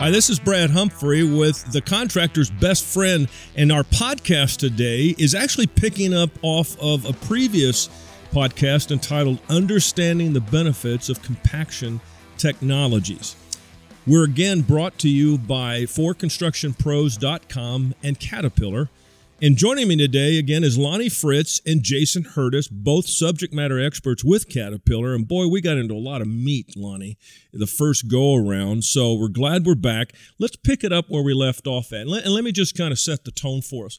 Hi, this is Brad Humphrey with the contractor's best friend, and our podcast today is actually picking up off of a previous podcast entitled Understanding the Benefits of Compaction Technologies. We're again brought to you by forconstructionpros.com and Caterpillar. And joining me today again is Lonnie Fritz and Jason Hurdis, both subject matter experts with Caterpillar. And boy, we got into a lot of meat, Lonnie, the first go around. So we're glad we're back. Let's pick it up where we left off at. And let, and let me just kind of set the tone for us.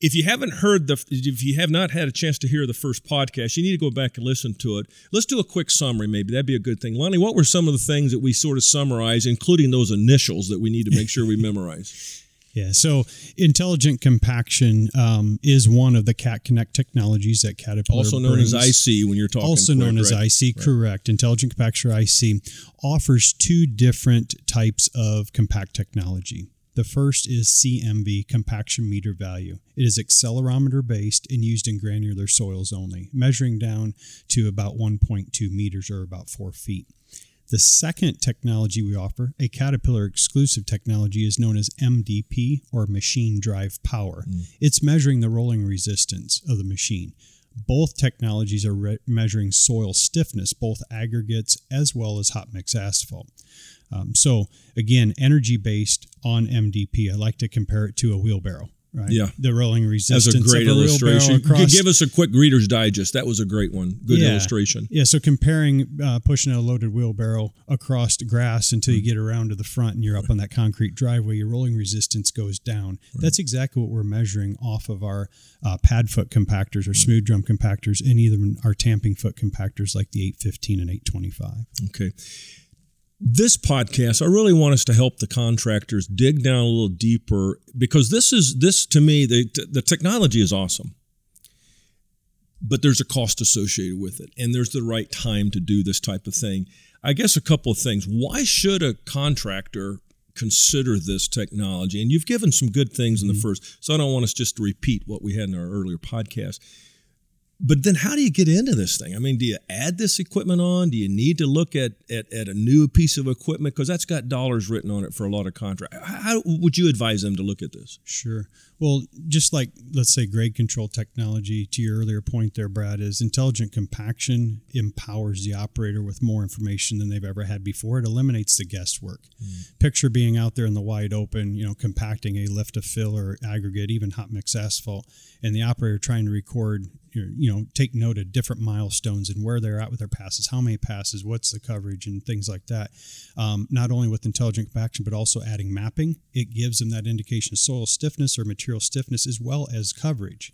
If you haven't heard the, if you have not had a chance to hear the first podcast, you need to go back and listen to it. Let's do a quick summary, maybe that'd be a good thing. Lonnie, what were some of the things that we sort of summarize, including those initials that we need to make sure we memorize? Yeah, so intelligent compaction um, is one of the Cat Connect technologies that Caterpillar also known brings. as IC when you're talking. Also known as right? IC, correct. Intelligent Compactor IC offers two different types of compact technology. The first is CMV, compaction meter value. It is accelerometer based and used in granular soils only, measuring down to about 1.2 meters or about four feet. The second technology we offer, a Caterpillar exclusive technology, is known as MDP or machine drive power. It's measuring the rolling resistance of the machine. Both technologies are re- measuring soil stiffness, both aggregates as well as hot mix asphalt. Um, so, again, energy based on MDP. I like to compare it to a wheelbarrow, right? Yeah. The rolling resistance a great of a illustration. across Give us a quick Reader's Digest. That was a great one. Good Yeah. illustration. Yeah, so comparing uh, pushing a loaded wheelbarrow across the grass until you get around to the front and you're up on that concrete driveway, your rolling resistance goes down. That's exactly what we're measuring off of our uh, pad foot compactors or smooth drum compactors and even our tamping foot compactors like the 815 and 825. Okay. This podcast, I really want us to help the contractors dig down a little deeper because this is this to me the the technology is awesome. But there's a cost associated with it and there's the right time to do this type of thing. I guess a couple of things. Why should a contractor consider this technology? And you've given some good things in the mm-hmm. first, so I don't want us just to repeat what we had in our earlier podcast. But then how do you get into this thing? I mean, do you add this equipment on? Do you need to look at at, at a new piece of equipment? Because that's got dollars written on it for a lot of contracts? How how would you advise them to look at this? Sure. Well, just like let's say grade control technology, to your earlier point there, Brad, is intelligent compaction empowers the operator with more information than they've ever had before. It eliminates the guesswork. Hmm. Picture being out there in the wide open, you know, compacting a lift of fill or aggregate, even hot mix asphalt, and the operator trying to record, you know, take note of different milestones and where they're at with their passes, how many passes, what's the coverage, and things like that. Um, not only with intelligent compaction, but also adding mapping, it gives them that indication of soil stiffness or material stiffness as well as coverage.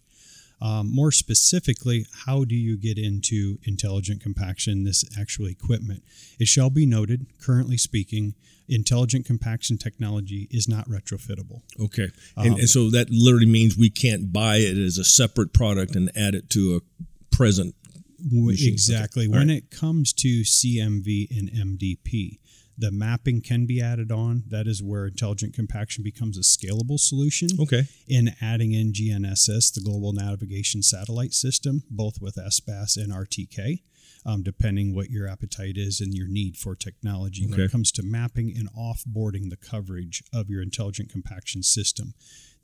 Um, more specifically, how do you get into intelligent compaction, this actual equipment? It shall be noted, currently speaking, intelligent compaction technology is not retrofittable. Okay, and, and so that literally means we can't buy it as a separate product and add it to a present. W-. Exactly. Okay. When All it comes to CMV and MDP, the mapping can be added on. That is where intelligent compaction becomes a scalable solution. Okay, In adding in GNSS, the Global Navigation Satellite System, both with SBAS and RTK, um, depending what your appetite is and your need for technology when it comes to mapping and offboarding the coverage of your intelligent compaction system.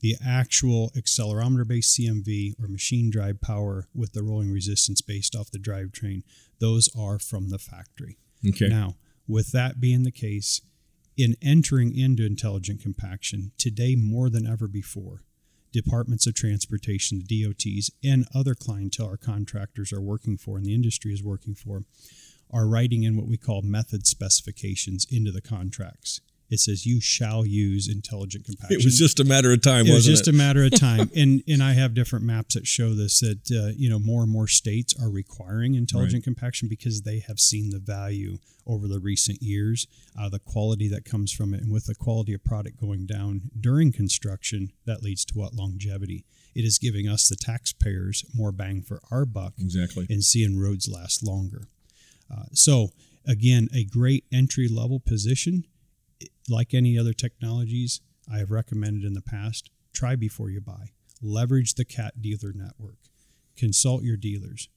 The actual accelerometer based CMV or machine drive power with the rolling resistance based off the drivetrain, those are from the factory. okay, Now, with that being the case, in entering into intelligent compaction, today more than ever before, departments of transportation, the DOTs, and other clientele our contractors are working for and the industry is working for are writing in what we call method specifications into the contracts. It says you shall use intelligent compaction it was just a matter of time, it was just it? a matter of time and and i have different maps that show this that uh, you know more and more states are requiring intelligent compaction because they have seen the value over the recent years uh, the quality that comes from it and with the quality of product going down during construction that leads to what longevity it is giving us the taxpayers more bang for our buck exactly. and seeing roads last longer. Uh, so, again, a great entry level position. Like any other technologies I have recommended in the past, try before you buy. Leverage the CAT dealer network. Consult your dealers.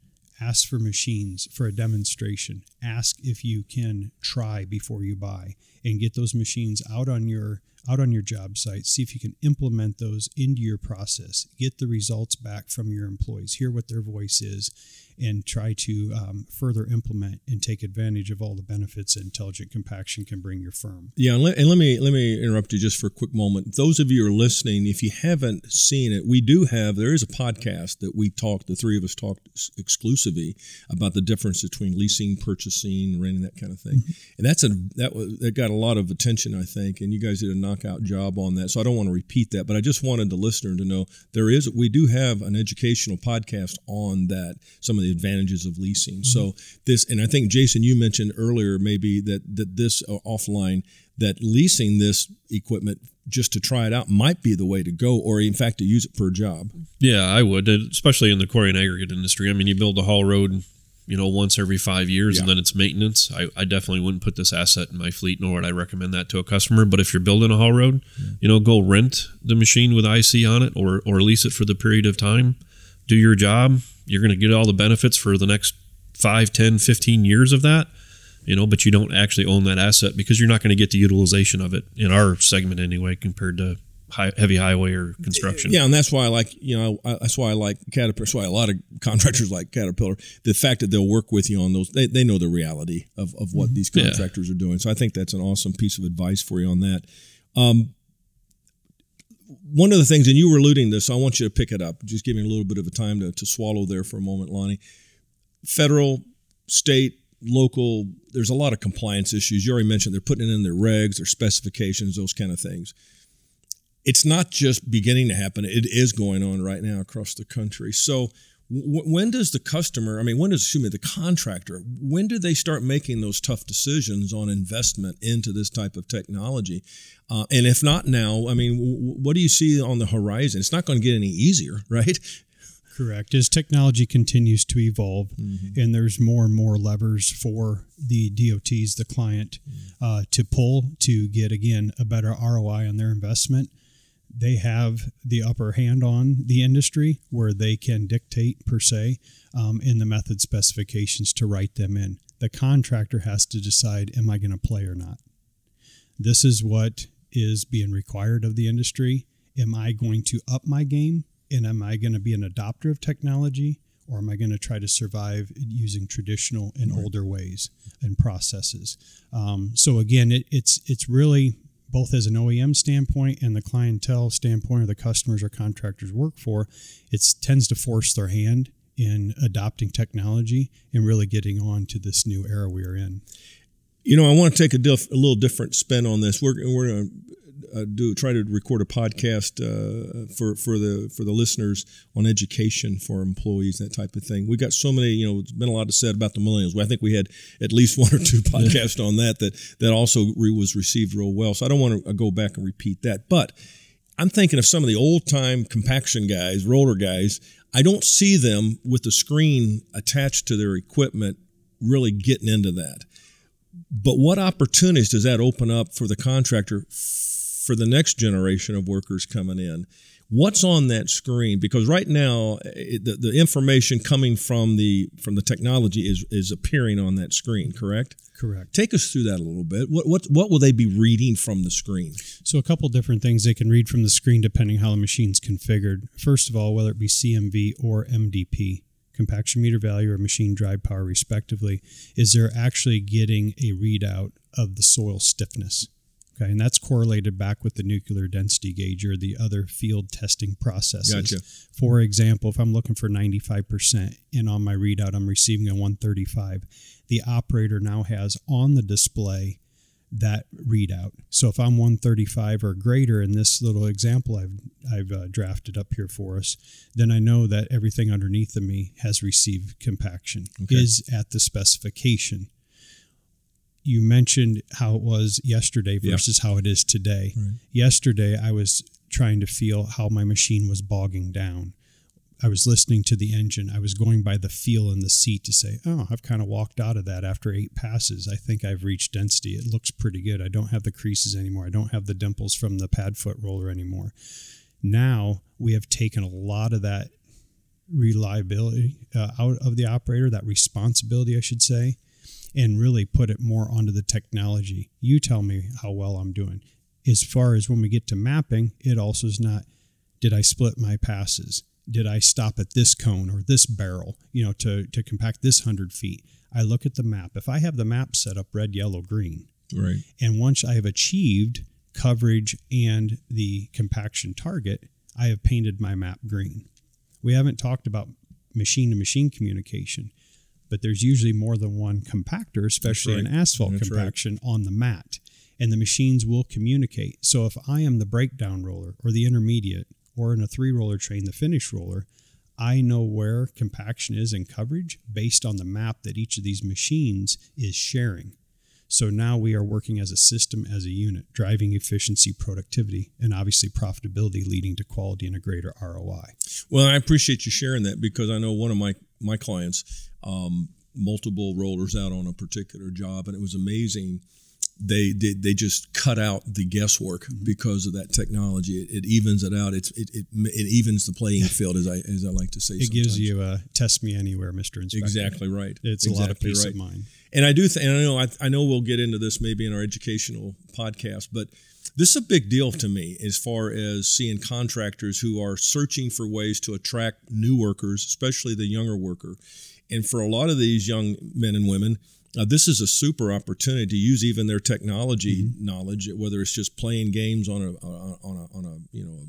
ask for machines for a demonstration ask if you can try before you buy and get those machines out on your out on your job site see if you can implement those into your process get the results back from your employees hear what their voice is and try to um, further implement and take advantage of all the benefits intelligent compaction can bring your firm. Yeah, and let, and let, me let me interrupt you just for a quick moment. Those of you who are listening, if you haven't seen it, we do have there is a podcast that we talked. The three of us talked exclusively about the difference between leasing, purchasing, renting, that kind of thing. Mm-hmm. And that's a that was that got a lot of attention, I think. And you guys did a knockout job on that. So I don't want to repeat that, but I just wanted the listener to know there is we do have an educational podcast on that. Some of the advantages of leasing. Mm-hmm. So this, and I think Jason, you mentioned earlier maybe that that this uh, offline that leasing this equipment just to try it out might be the way to go, or in fact to use it for a job. Yeah, I would, especially in the quarry and aggregate industry. I mean, you build a haul road, you know, once every five years, yeah. and then it's maintenance. I, I, definitely wouldn't put this asset in my fleet, nor would I recommend that to a customer. But if you're building a haul road, yeah. you know, go rent the machine with IC on it, or or lease it for the period of time. Do your job, you're going to get all the benefits for the next 5 10 15 years of that you know but you don't actually own that asset because you're not going to get the utilization of it in our segment anyway compared to high, heavy highway or construction yeah and that's why i like you know I, that's why i like caterpillar that's why a lot of contractors like caterpillar the fact that they'll work with you on those they, they know the reality of, of what mm-hmm. these contractors yeah. are doing so i think that's an awesome piece of advice for you on that um, one of the things, and you were alluding to this, so I want you to pick it up. Just give me a little bit of a time to, to swallow there for a moment, Lonnie. Federal, state, local, there's a lot of compliance issues. You already mentioned they're putting in their regs, their specifications, those kind of things. It's not just beginning to happen, it is going on right now across the country. So, when does the customer i mean when does excuse me the contractor when do they start making those tough decisions on investment into this type of technology uh, and if not now i mean w- what do you see on the horizon it's not going to get any easier right correct as technology continues to evolve mm-hmm. and there's more and more levers for the dots the client mm-hmm. uh, to pull to get again a better roi on their investment they have the upper hand on the industry where they can dictate per se um, in the method specifications to write them in. The contractor has to decide, am I going to play or not? This is what is being required of the industry. Am I going to up my game and am I going to be an adopter of technology or am I going to try to survive using traditional and older ways and processes? Um, so again, it, it's it's really both as an OEM standpoint and the clientele standpoint or the customers or contractors work for, it tends to force their hand in adopting technology and really getting on to this new era we are in. You know, I want to take a, diff, a little different spin on this. We're, we're going to uh, do try to record a podcast uh, for for the for the listeners on education for employees, that type of thing. We've got so many, you know, it's been a lot to said about the millennials. I think we had at least one or two podcasts on that that that also re- was received real well. So I don't want to go back and repeat that, but I'm thinking of some of the old time compaction guys, roller guys. I don't see them with the screen attached to their equipment really getting into that. But what opportunities does that open up for the contractor for the next generation of workers coming in? What's on that screen? Because right now it, the, the information coming from the from the technology is is appearing on that screen correct? Correct. Take us through that a little bit. What what, what will they be reading from the screen? So a couple different things they can read from the screen depending how the machine's configured. First of all whether it be cmv or mdp compaction meter value or machine drive power respectively is they're actually getting a readout of the soil stiffness Okay, and that's correlated back with the nuclear density gauge or the other field testing processes. Gotcha. For example, if I'm looking for 95% and on my readout I'm receiving a 135, the operator now has on the display that readout. So if I'm 135 or greater in this little example I've I've uh, drafted up here for us, then I know that everything underneath of me has received compaction okay. is at the specification you mentioned how it was yesterday versus how it is today. Right. Yesterday, I was trying to feel how my machine was bogging down. I was listening to the engine. I was going by the feel in the seat to say, oh, I've kind of walked out of that after eight passes. I think I've reached density. It looks pretty good. I don't have the creases anymore. I don't have the dimples from the pad foot roller anymore. Now we have taken a lot of that reliability uh, out of the operator, that responsibility, I should say, and really put it more onto the technology. You tell me how well I'm doing. As far as when we get to mapping, it also is not did I split my passes? Did I stop at this cone or this barrel, you know, to, to compact this 100 feet? I look at the map. If I have the map set up red, yellow, green, Right. and once I have achieved coverage and the compaction target, I have painted my map green. We haven't talked about machine to machine communication, but there's usually more than one compactor, especially in right. asphalt That's right. compaction, on the mat. And the machines will communicate. So if I am the breakdown roller or the intermediate or in a three roller train, the finish roller, I know where compaction is in coverage based on the map that each of these machines is sharing. So now we are working as a system, as a unit, driving efficiency, productivity, and obviously profitability, leading to quality and a greater ROI. Well, I appreciate you sharing that because I know one of my my clients, um, multiple rollers out on a particular job, and it was amazing. They did. They just cut out the guesswork Mm-hmm. because of that technology. It, it evens it out. It's it, it it evens the playing field, as I as I like to say. It gives you a test me anywhere, Mr. Inspector. exactly right. It's exactly a lot of peace right. of mind. And I do, th- and I know, I, I know we'll get into this maybe in our educational podcast, but this is a big deal to me as far as seeing contractors who are searching for ways to attract new workers, especially the younger worker. And for a lot of these young men and women, uh, this is a super opportunity to use even their technology knowledge, whether it's just playing games on a on a on a you know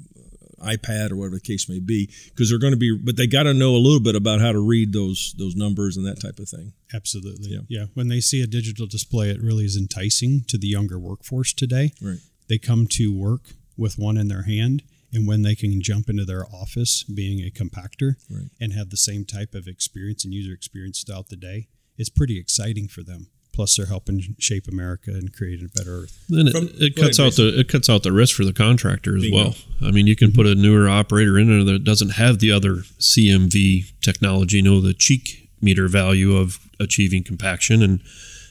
iPad or whatever the case may be, because they're going to be, but they got to know a little bit about how to read those those numbers and that type of thing. Absolutely. Yeah. Yeah. When they see a digital display, it really is enticing to the younger workforce today. Right. They come to work with one in their hand, and when they can jump into their office being a compactor Right. and have the same type of experience and user experience throughout the day, it's pretty exciting for them. Plus, they're helping shape America and create a better earth. Then it, From- it cuts ahead, out the it cuts out the risk for the contractor as Bingo. well. I mean, you can put a newer operator in there that doesn't have the other CMV technology, you know, the cheek meter value of achieving compaction, and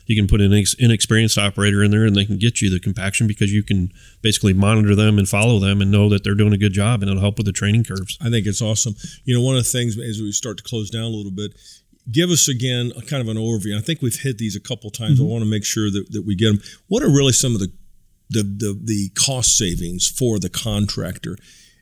you can put an ex- inexperienced operator in there, and they can get you the compaction because you can basically monitor them and follow them and know that they're doing a good job, and it'll help with the training curves. I think it's awesome. You know, one of the things as we start to close down a little bit, give us again a kind of an overview. I think we've hit these a couple times. I mm-hmm. want to make sure that, that we get them. What are really some of the, the the the cost savings for the contractor,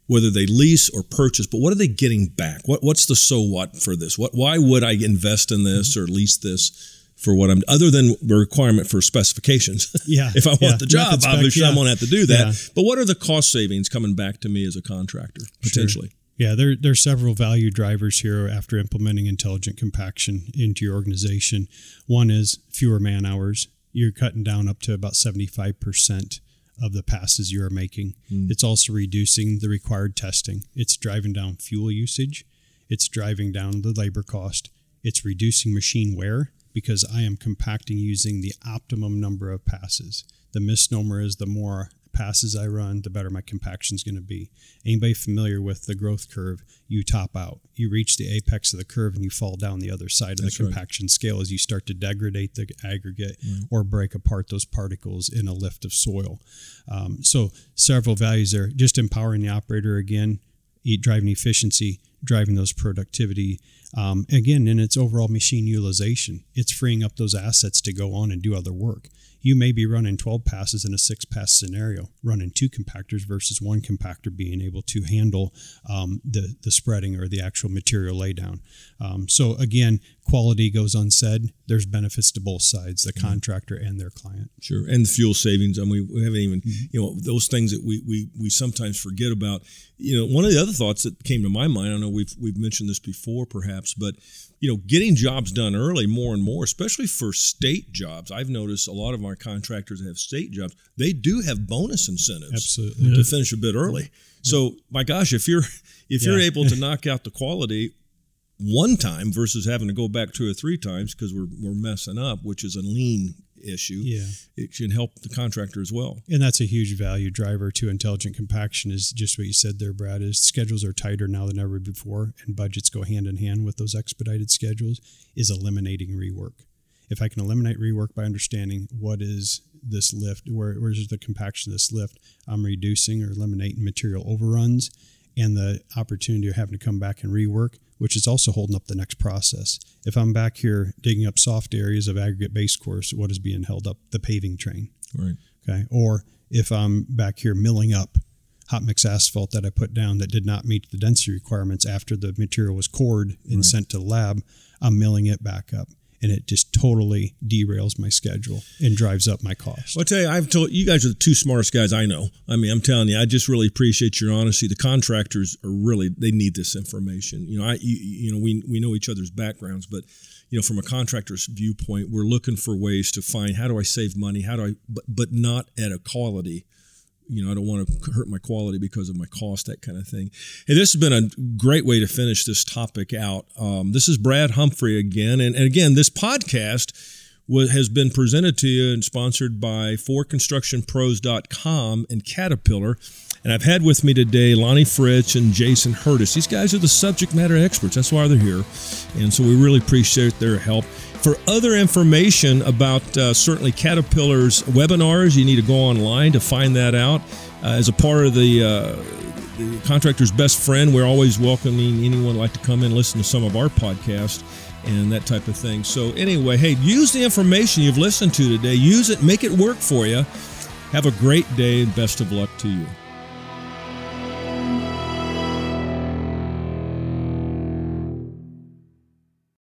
whether they lease or purchase? But what are they getting back? What what's the so what for this? What why would I invest in this mm-hmm. or lease this? For what I'm, other than the requirement for specifications, Yeah, if I want yeah. the job, Method spec, obviously yeah. I'm going to have to do that. Yeah. But what are the cost savings coming back to me as a contractor potentially? Yeah, there are several value drivers here after implementing intelligent compaction into your organization. One is fewer man hours. You're cutting down up to about 75% of the passes you are making. Hmm. It's also reducing the required testing. It's driving down fuel usage. It's driving down the labor cost. It's reducing machine wear because I am compacting using the optimum number of passes. The misnomer is the more passes I run, the better my compaction is going to be. Anybody familiar with the growth curve? You top out. You reach the apex of the curve and you fall down the other side of That's the right. compaction scale as you start to degrade the aggregate or break apart those particles in a lift of soil. Um, so several values there. Just empowering the operator again, eat driving efficiency, driving those productivity. Um, again, in its overall machine utilization, it's freeing up those assets to go on and do other work. You may be running 12 passes in a six pass scenario, running two compactors versus one compactor being able to handle um, the, the spreading or the actual material laydown. Um, so, again, quality goes unsaid. There's benefits to both sides, the contractor and their client. Sure, and the fuel savings. I mean, we haven't even, you know, those things that we, we we sometimes forget about. You know, one of the other thoughts that came to my mind. I know we've we've mentioned this before, perhaps, but you know, getting jobs done early more and more, especially for state jobs. I've noticed a lot of our contractors that have state jobs. They do have bonus incentives Absolutely. to finish a bit early. So, my gosh, if you're if you're able to knock out the quality one time versus having to go back two or three times because we're we're messing up, which is a lean issue Yeah. it can help the contractor as well. And that's a huge value driver to intelligent compaction is just what you said there, Brad, is schedules are tighter now than ever before and budgets go hand in hand with those expedited schedules is eliminating rework. If I can eliminate rework by understanding what is this lift, where where's the compaction of this lift, I'm reducing or eliminating material overruns and the opportunity of having to come back and rework, which is also holding up the next process. If I'm back here digging up soft areas of aggregate base course, what is being held up? The paving train. Right. Okay. Or if I'm back here milling up hot mix asphalt that I put down that did not meet the density requirements after the material was cored and Right. sent to the lab, I'm milling it back up. And it just totally derails my schedule and drives up my cost. Well, I tell you, I've told you guys are the two smartest guys I know. I mean, I'm telling you, I just really appreciate your honesty. The contractors are really they need this information. You know, I you, you know we we know each other's backgrounds, but you know, from a contractor's viewpoint, we're looking for ways to find how do I save money, how do I, but but not at a quality. You know, I don't want to hurt my quality because of my cost, that kind of thing. Hey, this has been a great way to finish this topic out. Um, this is Brad Humphrey again, and, and again, this podcast wa- has been presented to you and sponsored by forconstructionpros.com and Caterpillar. And I've had with me today Lonnie Fritz and Jason Hurdis. These guys are the subject matter experts. That's why they're here. And so we really appreciate their help. For other information about uh, certainly Caterpillar's webinars, you need to go online to find that out. Uh, as a part of the, uh, the contractor's best friend, we're always welcoming anyone like to come in and listen to some of our podcasts and that type of thing. So anyway, hey, use the information you've listened to today. Use it, make it work for you. Have a great day, and best of luck to you.